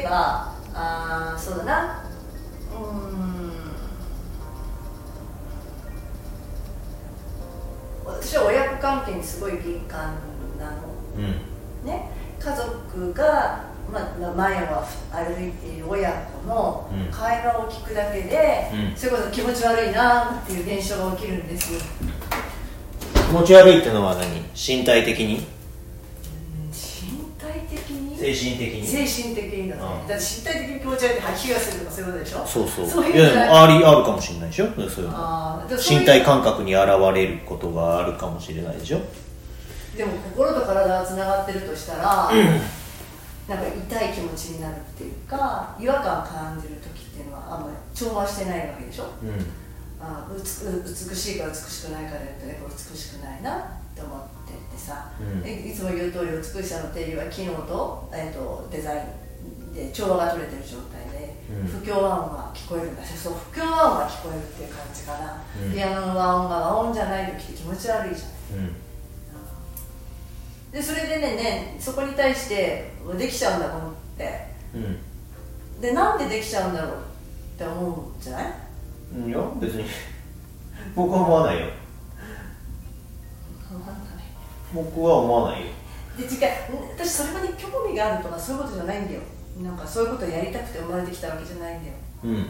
えばあそうだな。うん。私は親子関係にすごい敏感なの、うん、ね。家族が、まあ、前を歩いている親子の会話を聞くだけで、うん、それこそ気持ち悪いなっていう現象が起きるんです気持ち悪いっていうのは何？身体的に？精神的に。精神的にだね。うん。だって身体的に気持ち悪いって吐き気がするとかそういうことでしょ？そうそう。そういういやでもありあるかもしれないでしょ？そういうの。あういう身体感覚に現れることがあるかもしれないでしょ？でも心と体がつながってるとしたら、なんか痛い気持ちになるっていうか違和感を感じる時っていうのはあんまり調和してないわけでしょ？うん。あーうつ美しいか美しくないかで言うとやっぱ美しくないなって思っててさ、うん。いいつも言う通り美しさの定義は機能と,、えー、とデザインで調和が取れてる状態で、うん。不協和音が聞こえるんだ。しそう不協和音が聞こえるっていう感じかな、うん。ピアノの和音が和音じゃない時って気持ち悪いじゃん。うん。でそれでねねそこに対してできちゃうんだと思って。うん。でなんでできちゃうんだろうって思うんじゃない？うんいや別に。僕は思わないよ僕は思わないよ。で違う。私それに興味があるとかそういうことじゃないんだよ。なんかそういうことをやりたくて生まれてきたわけじゃないんだよ。うん。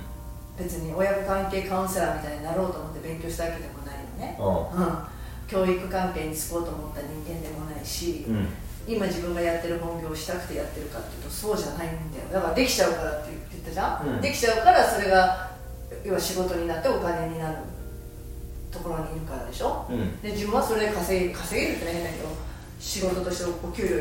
別に親子関係カウンセラーみたいになろうと思って勉強したわけでもないよね、あうん、教育関係に就こうと思った人間でもないし、うん。今自分がやってる本業をしたくてやってるかっていうとそうじゃないんだよ。だからできちゃうからって言ったじゃん、うん。できちゃうからそれが要は仕事になってお金になるところにいるからでしょ、うん。で自分はそれで稼い稼げるって変だけど仕事としてお給料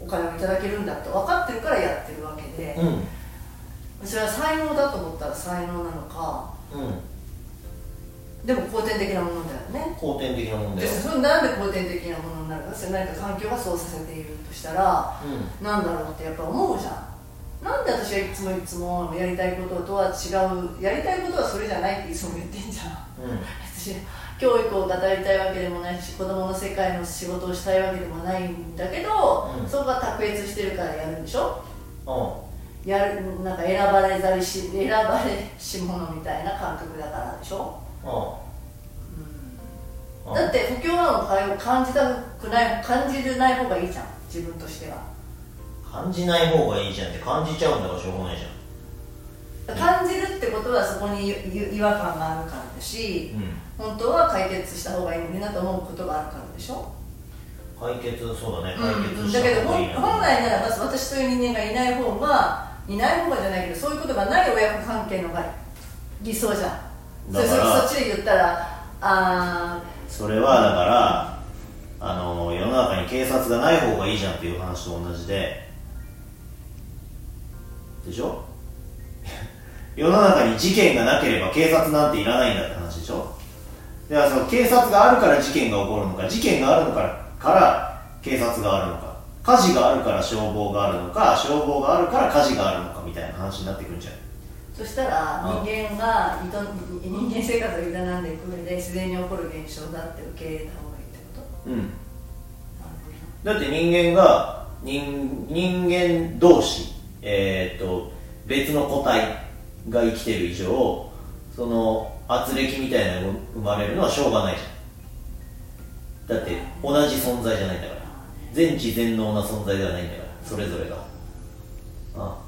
おお金をいただけるんだって分かってるからやってるわけで、うん。それは才能だと思ったら才能なのかうん。でも後天的なものだよね。後天的なもんだよ。でそれなんで後天的なものになるかそれ何か環境がそうさせているとしたらうなんだろうってやっぱ思うじゃんなんで私はいつもいつもやりたいこととは違うやりたいことはそれじゃないっていつも言ってんじゃん。んうん。私教育を語りたいわけでもないし子供の世界の仕事をしたいわけでもないんだけど、うん。そこが卓越してるからやるんでしょ？あやるなんか選ばれざりし選ばれし者みたいな感覚だからでしょ？ああだって不協和音を感じたくない感じるない方がいいじゃん自分としては感じない方がいいじゃんって感じちゃうんだからしょうがないじ感じるってことはそこにゆ違和感があるからだしゃんうん。本当は解決した方がいいのになと思うことがあるからでしょ？解決そうだね。う解ん決しただけど本方がいいな。本来ならば私という人間がいない方がいない方がじゃないけどそういうことがない親子関係のが理想じゃん。そっちで言ったらあそれはだからあの世の中に警察がない方がいいじゃんっていう話と同じででしょ？世の中に事件がなければ警察なんていらないんだって話でしょ？だからその警察があるから事件が起こるのか事件があるのからから警察があるのか火事があるから消防があるのか消防があるから火事があるのかみたいな話になってくるんじゃない？そしたらうん人間が営人間生活を営んでいく上で自然に起こる現象だって受け入れた方がいいってこと？うん。だって人間が人人間同士、えー、と別の個体が生きてる以上その圧力みたいなのが生まれるのはしょうがないじゃん。だって同じ存在じゃないんだから。全知全能な存在ではないんだからそれぞれが。あ。